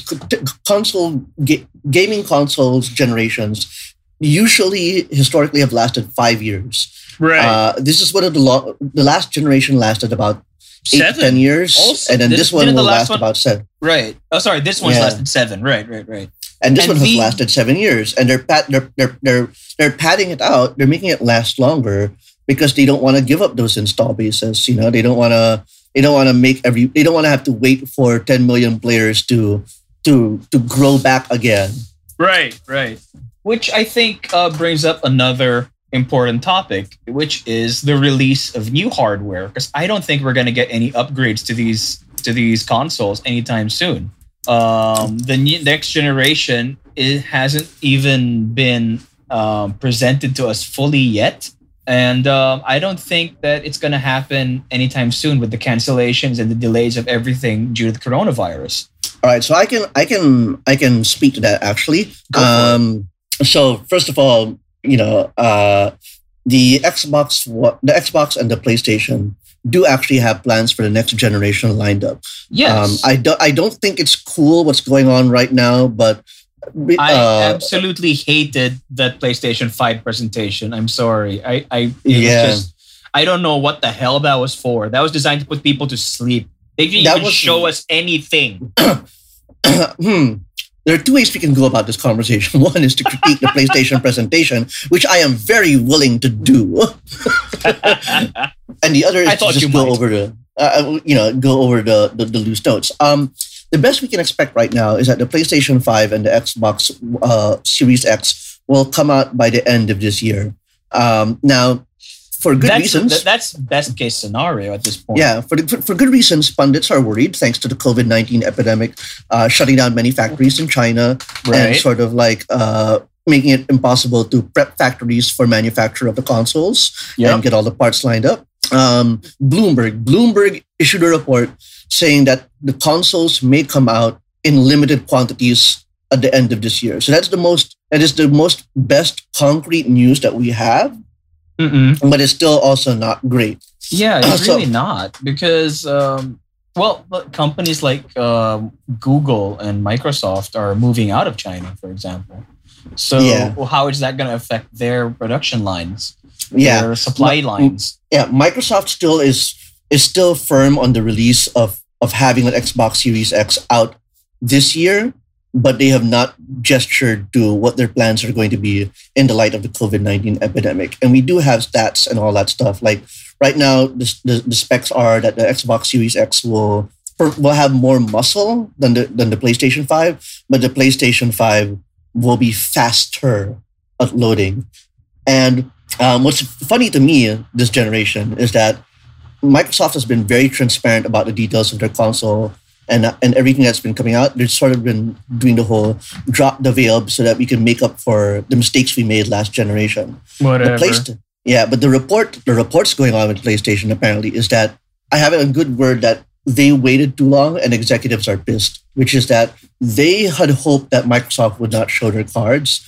console ga- gaming consoles generations usually historically have lasted five years Right. Uh, this is what the lo- the last generation lasted about eight to ten years, Also, and then didn't- this one will last one- about seven. right. Oh, sorry. This one's Yeah. lasted seven. Right. Right. Right. And this And one has lasted seven years, and they're pat they're they're they're they're padding it out. They're making it last longer because they don't want to give up those install bases. You know, they don't want to they don't want to make every they don't want to have to wait for 10 million players to to to grow back again. Right, right. Which I think uh, brings up another important topic, which is the release of new hardware. Because I don't think we're going to get any upgrades to these to these consoles anytime soon. Um, the new, next generation it hasn't even been um, presented to us fully yet. And um, I don't think that it's going to happen anytime soon with the cancellations and the delays of everything due to the coronavirus. All right, so I can I can I can speak to that actually. Go for it. Um, so first of all, you know, uh, the Xbox, the Xbox and the PlayStation do actually have plans for the next generation lined up. Yes. Um, I don't I don't think it's cool what's going on right now, but I uh, absolutely hated that PlayStation 5 presentation. I'm sorry. I, I Yeah. just I don't know what the hell that was for. That was designed to put people to sleep. They didn't That even was- show us anything. (clears throat) hmm. There are two ways we can go about this conversation. (laughs) One is to critique the PlayStation presentation, which I am very willing to do, (laughs) and the other is I to just go might. over the, uh, you know, go over the, the the loose notes. Um, the best we can expect right now is that the PlayStation Five and the Xbox uh, Series X will come out by the end of this year. Um, now, for good that's, reasons. th- that's best case scenario at this point. Yeah, for, the, for, for good reasons, pundits are worried thanks to the COVID 19 epidemic uh, shutting down many factories in China and sort of like uh, making it impossible to prep factories for manufacture of the consoles Yep. and get all the parts lined up. Um, Bloomberg Bloomberg issued a report saying that the consoles may come out in limited quantities at the end of this year. So that's the most that is the most best concrete news that we have, Mm-mm. but it's still also not great. Yeah, it's (clears throat) So- really not because, um, well, companies like um, Google and Microsoft are moving out of China, for example. So, Yeah. well, how is that going to affect their production lines, Yeah. their supply lines? yeah, Microsoft still is is still firm on the release of of having an Xbox Series X out this year, but they have not gestured to what their plans are going to be in the light of the COVID nineteen epidemic. And we do have stats and all that stuff. Like right now, the, the, the specs are that the Xbox Series X will will have more muscle than the than the PlayStation Five, but the PlayStation Five will be faster at loading. And um, what's funny to me this generation is that Microsoft has been very transparent about the details of their console and and everything that's been coming out. They've sort of been doing the whole drop the veil so that we can make up for the mistakes we made last generation. Whatever. The Playst- yeah, but the report the reports going on with PlayStation apparently is that I have a good word that they waited too long and executives are pissed, which is that they had hoped that Microsoft would not show their cards.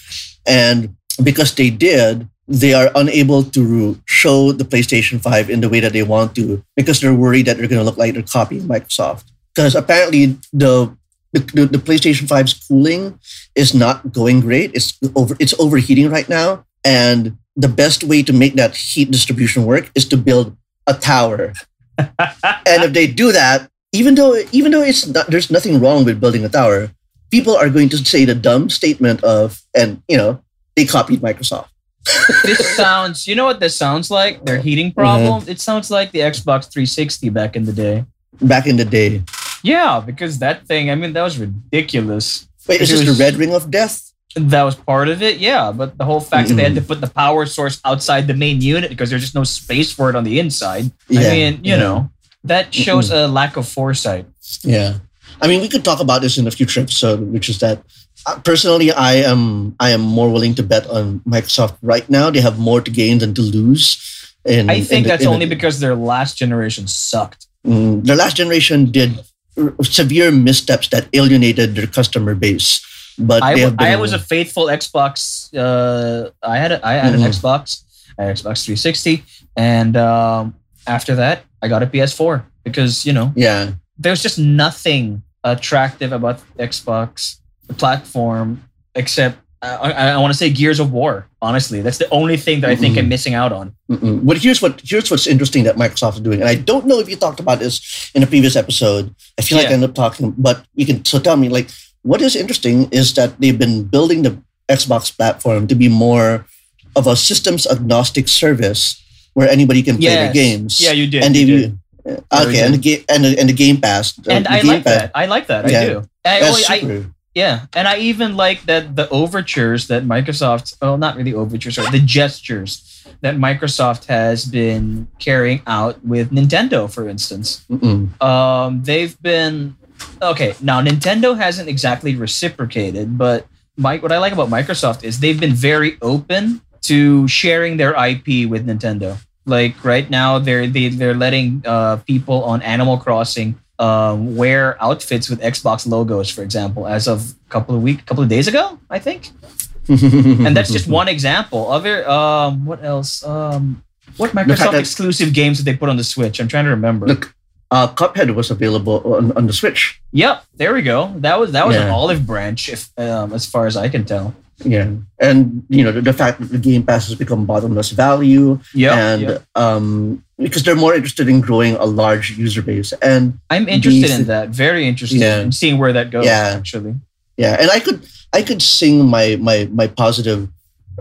And because they did, they are unable to show the PlayStation 5 in the way that they want to because they're worried that they're going to look like they're copying Microsoft. Because apparently the the, the, the PlayStation 5's cooling is not going great. It's over it's overheating right now. And the best way to make that heat distribution work is to build a tower. (laughs) and if they do that, even though even though it's not, there's nothing wrong with building a tower, people are going to say the dumb statement of and you know they copied Microsoft. This sounds, you know what this sounds like? Their heating mm-hmm. problem? It sounds like the Xbox 360 back in the day. Back in the day, Yeah, because that thing, I mean, that was ridiculous. wait, is this was- the red ring of death? That was part of it, yeah. But the whole fact that they had to put the power source outside the main unit because there's just no space for it on the inside. yeah. I mean, you yeah. know, that shows a lack of foresight. Yeah, I mean, we could talk about this in a future episode, which is that personally, I am I am more willing to bet on Microsoft right now. They have more to gain than to lose. In, I think in that's in the- only because their last generation sucked. Mm, the last generation did severe missteps that alienated their customer base. But I, they have been, I was a faithful Xbox. Uh, I had a, I had Mhm. an Xbox, I had Xbox 360, and um, after that, I got a PS4 because you know yeah. there's just nothing attractive about Xbox platform except I, I want to say Gears of War. Honestly, that's the only thing that I think Mm-mm. I'm missing out on. Mm-mm. But here's what here's what's interesting that Microsoft is doing, and I don't know if you talked about this in a previous episode. I feel like I end up talking, but you can so tell me like what is interesting is that they've been building the Xbox platform to be more of a systems agnostic service where anybody can play their games. Yeah, you did. and you they did. uh, okay, and the game and the, and the Game Pass uh, and I Game like Pass, that. I like that. Yeah. I do. I, That's I- super. Yeah, and I even like that the overtures that Microsoft, well, not really overtures, sorry, the gestures that Microsoft has been carrying out with Nintendo, for instance. Um, they've been okay. Now Nintendo hasn't exactly reciprocated, but Mike, what I like about Microsoft is they've been very open to sharing their IP with Nintendo. Like right now, they're they, they're letting uh, people on Animal Crossing um, wear outfits with Xbox logos, for example, as of a couple of week, couple of days ago, I think. (laughs) And that's just one example. Other, um, what else? Um, what Microsoft exclusive games did they put on the Switch? I'm trying to remember. Look, uh, Cuphead was available on, on the Switch. Yep, there we go. That was that was an olive branch, if um, as far as I can tell. Yeah, and you know the, the fact that the Game Pass has become bottomless value, Yeah, and um, because they're more interested in growing a large user base, and I'm interested these- in that. Very interested Yeah. in seeing where that goes. Yeah. Actually, yeah, and I could I could sing my my my positive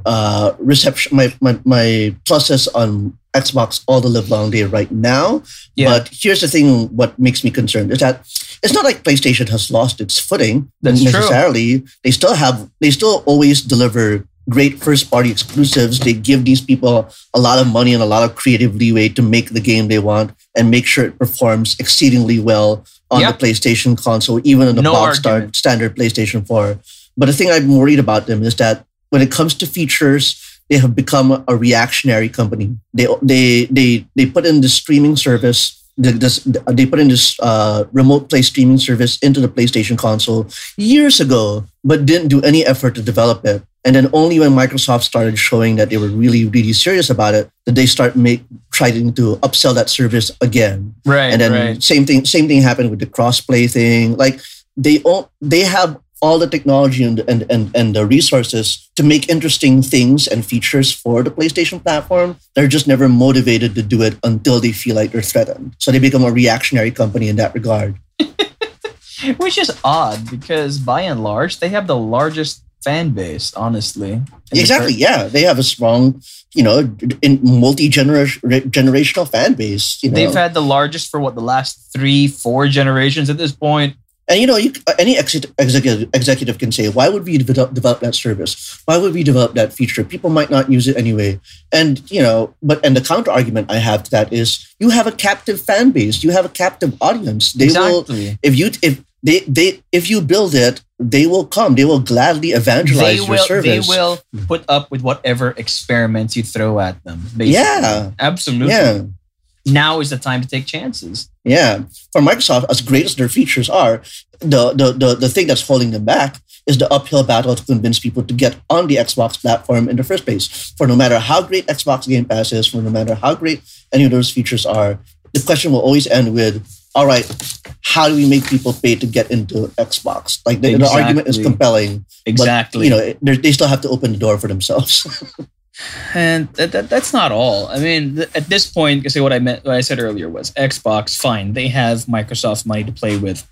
uh reception my my, my pluses on Xbox all the live long day right now. yeah, But here's the thing: what makes me concerned is that it's not like PlayStation has lost its footing That's true. necessarily. They still have, they still always deliver great first-party exclusives. They give these people a lot of money and a lot of creative leeway to make the game they want and make sure it performs exceedingly well on Yep. the PlayStation console, even on the No box start, argument. standard PlayStation 4. But the thing I'm worried about them is that when it comes to features, they have become a reactionary company. They they they they put in the streaming service. This, they put in this uh, remote play streaming service into the PlayStation console years ago, but didn't do any effort to develop it. And then only when Microsoft started showing that they were really, really serious about it, did they start make trying to upsell that service again. right, And then right. same thing, same thing happened with the crossplay thing. Like they all they have all the technology and, and and and the resources to make interesting things and features for the PlayStation platform. They're just never motivated to do it until they feel like they're threatened. So they become a reactionary company in that regard. (laughs) Which is odd because by and large they have the largest fan base. Honestly, the exactly. Yeah, they have a strong, you know, in multi generational fan base. You know, They've had the largest for what the last three, four generations at this point. And you know, you, any ex- executive executive can say, "Why would we develop, develop that service? Why would we develop that feature? People might not use it anyway." And you know, but and the counter argument I have to that is, you have a captive fan base, you have a captive audience. They will, if you if they they if you build it, they will come. They will gladly evangelize They your will. They will put up with whatever experiments you throw at them. Basically. Yeah. absolutely. Yeah. Now is the time to take chances. Yeah, for Microsoft, as great as their features are, the, the the the thing that's holding them back is the uphill battle to convince people to get on the Xbox platform in the first place. For no matter how great Xbox Game Pass is, for no matter how great any of those features are, the question will always end with, "All right, how do we make people pay to get into Xbox?" Like the, the argument is compelling, Exactly. but you know they they still have to open the door for themselves. (laughs) And that, that, that's not all. I mean, th- at this point, say what I meant, what I said earlier was Xbox, fine, they have Microsoft money to play with,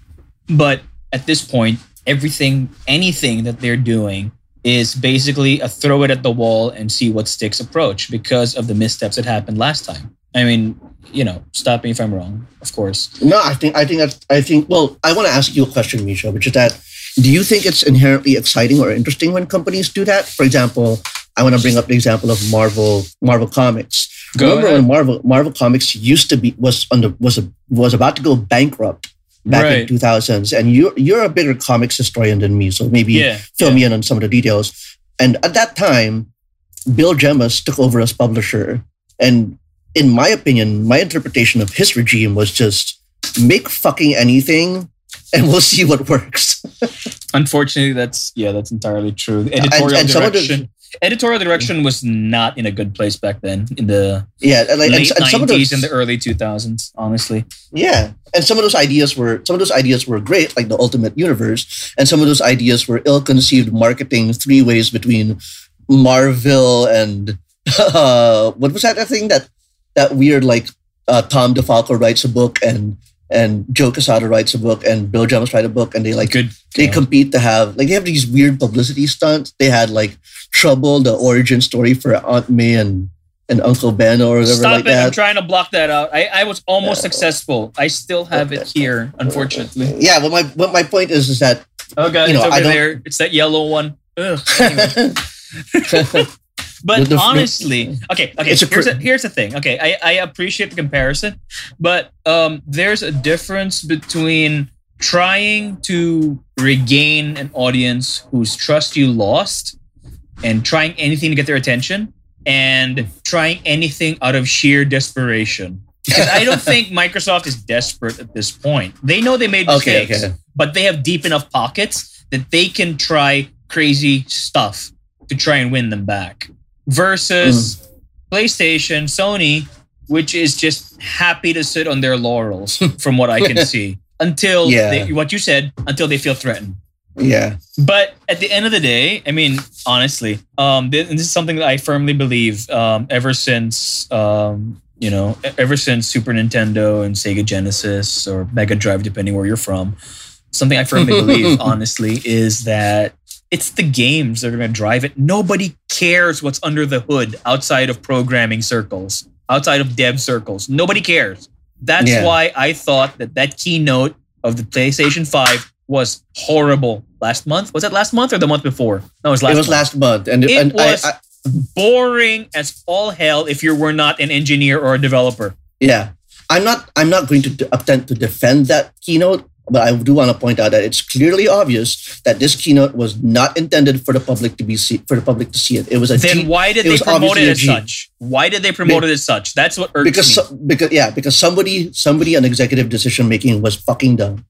but at this point, everything, anything that they're doing is basically a throw it at the wall and see what sticks approach because of the missteps that happened last time. I mean, you know, stop me if I'm wrong, of course. No, I think I think that's I think well, I want to ask you a question, Misha, which is that do you think it's inherently exciting or interesting when companies do that? For example, I want to bring up the example of Marvel Marvel Comics. Go Remember ahead. when Marvel Marvel Comics used to be was on the was a, was about to go bankrupt back in 2000s, and you you're a bigger comics historian than me, so maybe Yeah. fill me in on some of the details. And at that time, Bill Jemas took over as publisher. And in my opinion, my interpretation of his regime was just make fucking anything and we'll see what works. (laughs) Unfortunately, that's yeah, that's entirely true. And- editorial and some of the- direction. editorial direction was not in a good place back then in the Yeah, and like and, late and of 90s those and the early 2000s. Honestly, Yeah, and some of those ideas were some of those ideas were great, like the Ultimate Universe, and some of those ideas were ill-conceived marketing three ways between Marvel and (laughs) uh, what was that that thing that that weird like uh, Tom DeFalco writes a book and and Joe Quesada writes a book and Bill Jemas writes a book and they like good. they yeah. compete to have like they have these weird publicity stunts. They had like Trouble, the origin story for Aunt May and and Uncle Ben or whatever Stop like it! I'm trying to block that out. I, I was almost successful. I still have it here, unfortunately. Yeah, but my but my point is is that Oh god, You know, it's over there. It's that yellow one. Ugh. Anyway. (laughs) (laughs) But The- honestly, okay, okay. A here's, a, here's the thing. Okay, I, I appreciate the comparison, but um, there's a difference between trying to regain an audience whose trust you lost and trying anything to get their attention and trying anything out of sheer desperation. Because I don't think (laughs) Microsoft is desperate at this point. They know they made Okay, mistakes, okay. but they have deep enough pockets that they can try crazy stuff to try and win them back. Versus Mm. PlayStation, Sony, which is just happy to sit on their laurels, (laughs) from what I can (laughs) see, until Yeah. they, what you said, until they feel threatened. yeah. But at the end of the day, I mean, honestly, um, this, this is something that I firmly believe. Um, ever since, um, you know, ever since Super Nintendo and Sega Genesis or Mega Drive, depending where you're from, something I firmly believe, (laughs) honestly, is that it's the games that are going to drive it. Nobody cares what's under the hood outside of programming circles, outside of dev circles. Nobody cares. That's Yeah. why I thought that that keynote of the PlayStation 5 was horrible last month. Was that last month or the month before? No, it was last it was month. last month, and, It and was- I, I, Boring as all hell if you were not an engineer or a developer. yeah, I'm not. I'm not going to attempt to defend that keynote, but I do want to point out that it's clearly obvious that this keynote was not intended for the public to be see, for the public to see it. It was a Then G- why did they promote it as G. such? Why did they promote it as such? That's what irks because me. so- because yeah because somebody somebody on executive decision making was fucking dumb.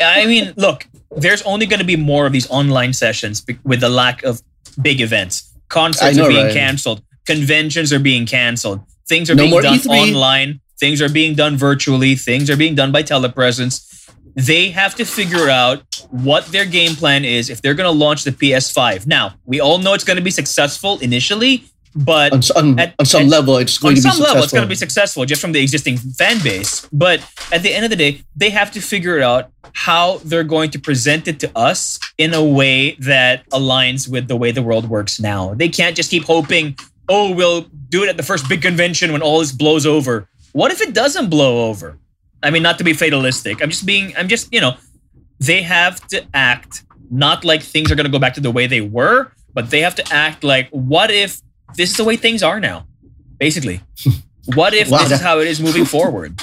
I mean, look, there's only going to be more of these online sessions be- with the lack of big events. Concerts know, are being right? canceled. Conventions are being canceled. Things are No being done E3. online. Things are being done virtually. Things are being done by telepresence. They have to figure out what their game plan is if they're going to launch the PS5. Now, we all know it's going to be successful initially, but On, s- on, At- on some at- level, it's going on to be successful. On some level, it's going to be successful just from the existing fan base. But at the end of the day, they have to figure out how they're going to present it to us in a way that aligns with the way the world works now. They can't just keep hoping, oh, we'll do it at the first big convention when all this blows over. What if it doesn't blow over? I mean, not to be fatalistic. I'm just being, I'm just, you know, they have to act not like things are going to go back to the way they were, but they have to act like, what if this is the way things are now? Basically, (laughs) what if Wow, this is how it is moving forward?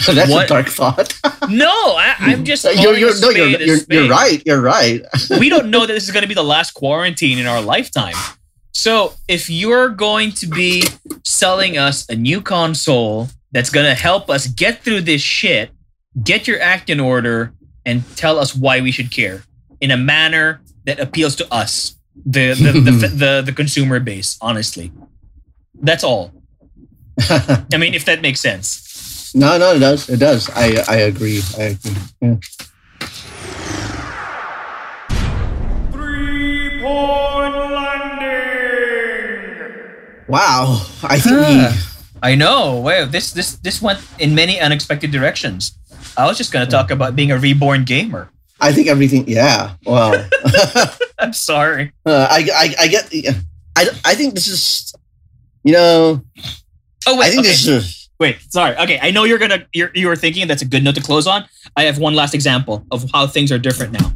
So (laughs) that's what- a dark thought. (laughs) No, I, I'm just. you're, you're, no, you're, you're, you're right. You're right. we don't know that this is going to be the last quarantine in our lifetime. So if you're going to be selling us a new console that's going to help us get through this shit, get your act in order and tell us why we should care in a manner that appeals to us, the the the, the, (laughs) the consumer base. Honestly, that's all. (laughs) I mean, if that makes sense. no, no, it does. It does. I, I agree. I agree. Yeah. Wow. I think Ah. I know. Wow, this this this went in many unexpected directions. I was just going to talk about being a reborn gamer. I think everything. Yeah. Wow. (laughs) (laughs) I'm sorry. Uh, I, I, I get. I, I think this is. You know. Oh wait, I think okay. this is. wait. Sorry. Okay, I know you're gonna you're you were thinking that's a good note to close on. I have one last example of how things are different now.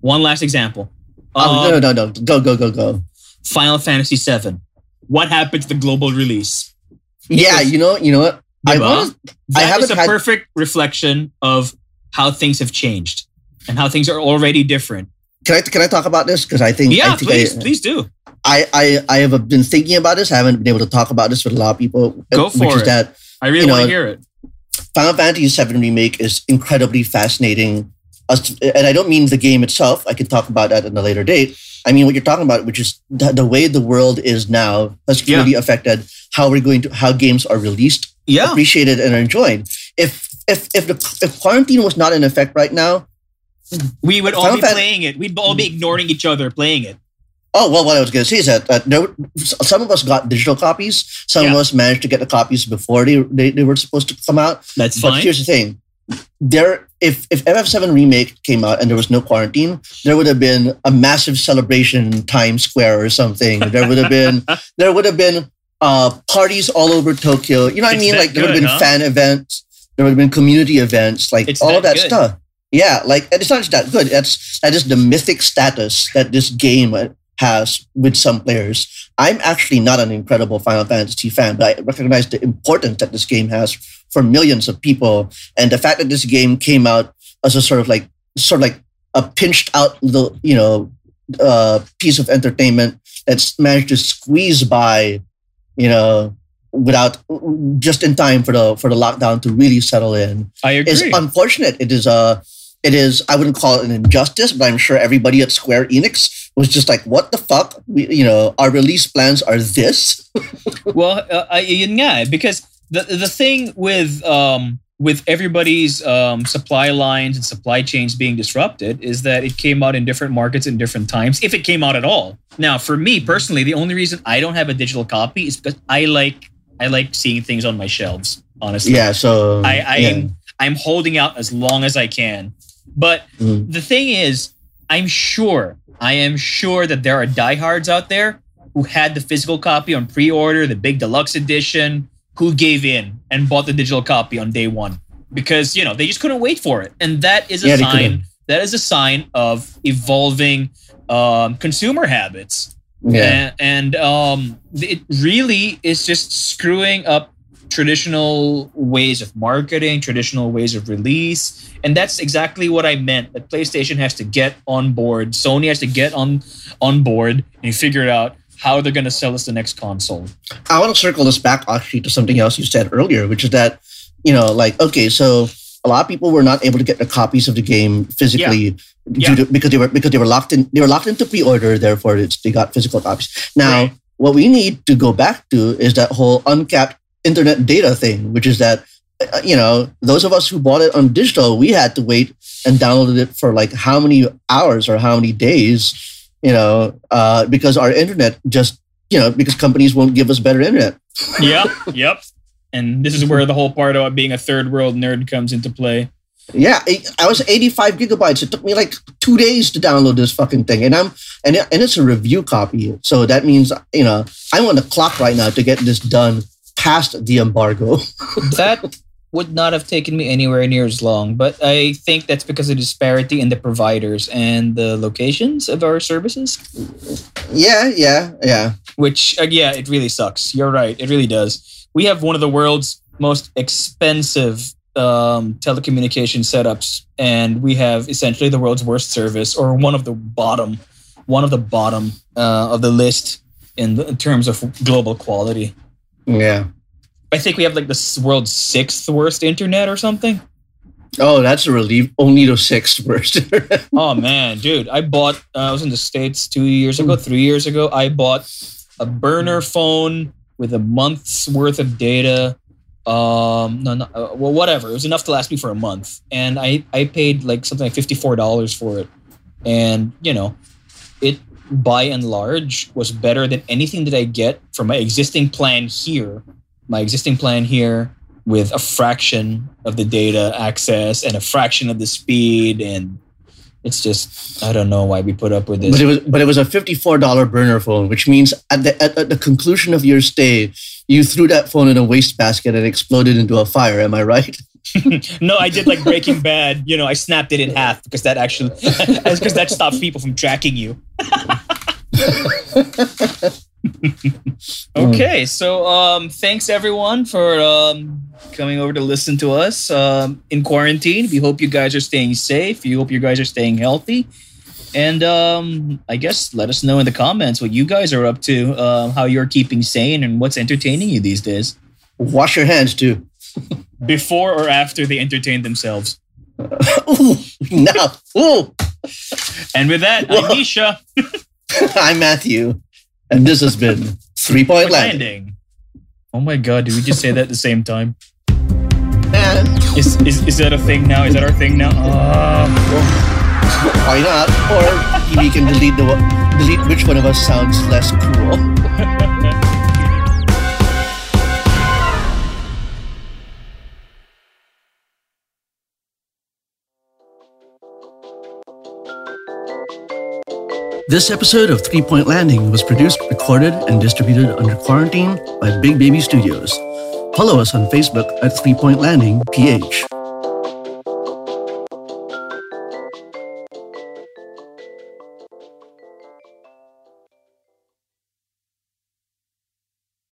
One last example. Oh, Um, no, no, no. Go, go, go, go. Final Fantasy VII. What happened to the global release? Yeah. You know. You know what? I. That is haven't a had- perfect reflection of how things have changed and how things are already different. Can I can I talk about this? Because I think Yeah, I think please, I, please do. I, I I have been thinking about this. I haven't been able to talk about this with a lot of people. Uh, Go for is it. that I really You want to hear it. Final Fantasy VII remake is incredibly fascinating and I don't mean the game itself. I can talk about that in a later date. I mean what you're talking about, which is the, the way the world is now has Yeah. really affected how we're going to how games are released, Yeah. appreciated, and enjoyed. If if if the if quarantine was not in effect right now, We would all Final be Fan- playing it. We'd all be ignoring each other playing it. Oh well, what I was going to say is that uh, there, some of us got digital copies. Some of us managed to get the copies before they, they, they were supposed to come out. That's But fine. here's the thing: there, if if FF7 remake came out and there was no quarantine, there would have been a massive celebration in Times Square or something. There would have been (laughs) there would have been uh, parties all over Tokyo. You know what I mean? Like there would have been huh? fan events. There would have been community events, like It's all of that that stuff. Yeah, like and it's not just that good. That's that is the mythic status that this game has with some players. I'm actually not an incredible Final Fantasy fan, but I recognize the importance that this game has for millions of people, and the fact that this game came out as a sort of like sort of like a pinched out little you know uh, piece of entertainment that's managed to squeeze by, you know, without just in time for the for the lockdown to really settle in I agree. is unfortunate. It is a, it is. I wouldn't call it an injustice, but I'm sure everybody at Square Enix was just like, "What the fuck?" We, you know, our release plans are this. (laughs) well, uh, I, yun nga, eh, because the the thing with um with everybody's um, supply lines and supply chains being disrupted is that it came out in different markets in different times, if it came out at all. Now, for me personally, the only reason I don't have a digital copy is because I like I like seeing things on my shelves. Honestly, Yeah. So I, I yeah. am I'm holding out as long as I can. But Mm. the thing is, I'm sure, I am sure that there are diehards out there who had the physical copy on pre-order, the big deluxe edition, who gave in and bought the digital copy on day one because you know they just couldn't wait for it, and that is a Yeah, sign. That is a sign of evolving um, consumer habits yeah. and, and um, it really is just screwing up traditional ways of marketing, traditional ways of release. And that's exactly what I meant. That PlayStation has to get on board, Sony has to get on on board and figure out how they're going to sell us the next console. I want to circle this back actually to something else you said earlier, which is that, you know, like, okay, so a lot of people were not able to get the copies of the game physically Yeah. due to, because they were because they were locked in they were locked into pre-order, therefore it's, they got physical copies. Now, Right. what we need to go back to is that whole uncapped internet data thing, which is that uh, you know, those of us who bought it on digital, we had to wait and downloaded it for like how many hours or how many days, you know, uh, because our internet just, you know, because companies won't give us better internet. yep, yep. And this is where the whole part about being a third world nerd comes into play. Yeah, I was 85 gigabytes. It took me like two days to download this fucking thing, and I'm and and it's a review copy, so that means you know I'm on the clock right now to get this done past the embargo. (laughs) that would not have taken me anywhere near as long, but I think that's because of disparity in the providers and the locations of our services. yeah, yeah, yeah. Which, uh, yeah, it really sucks. You're right. It really does. We have one of the world's most expensive um, telecommunication setups, and we have essentially the world's worst service, or one of the bottom, one of the bottom uh, of the list in, the, in terms of global quality. Yeah. I think we have like the world's sixth worst internet or something. Oh, that's a relief. Only the sixth worst. (laughs) Oh man, dude! I bought. Uh, I was in the states two years ago, three years ago. I bought a burner phone with a month's worth of data. Um, no, no, uh, well, whatever. It was enough to last me for a month, and I I paid like something like fifty four dollars for it, and you know, it by and large was better than anything that I get from my existing plan here. My existing plan here with a fraction of the data access and a fraction of the speed and it's just I don't know why we put up with this. but it was but it was a fifty four dollar burner phone, which means at the at, at the conclusion of your stay, you threw that phone in a wastebasket and exploded into a fire. Am I right? (laughs) no, I did like Breaking Bad. You know, I snapped it in half because that actually (laughs) because that stops people from tracking you. (laughs) (laughs) okay, so um, thanks everyone for um, coming over to listen to us um, in quarantine. We hope you guys are staying safe. We hope you guys are staying healthy. And um, I guess let us know in the comments what you guys are up to, uh, how you're keeping sane, and what's entertaining you these days. Wash your hands too. (laughs) Before or after they entertain themselves. (laughs) Ooh, now, ooh. And with that, Whoa. I'm Misha. (laughs) I'm Matthew, and this has been Three Point Landing. Landing. Oh my god, did we just say that at the same time? And Is, is, is that a thing now? Is that our thing now? Ah. (laughs) why not? Or we can delete the delete which one of us sounds less cool. This episode of Three Point Landing was produced, recorded, and distributed under quarantine by Big Baby Studios. Follow us on Facebook at Three Point Landing PH.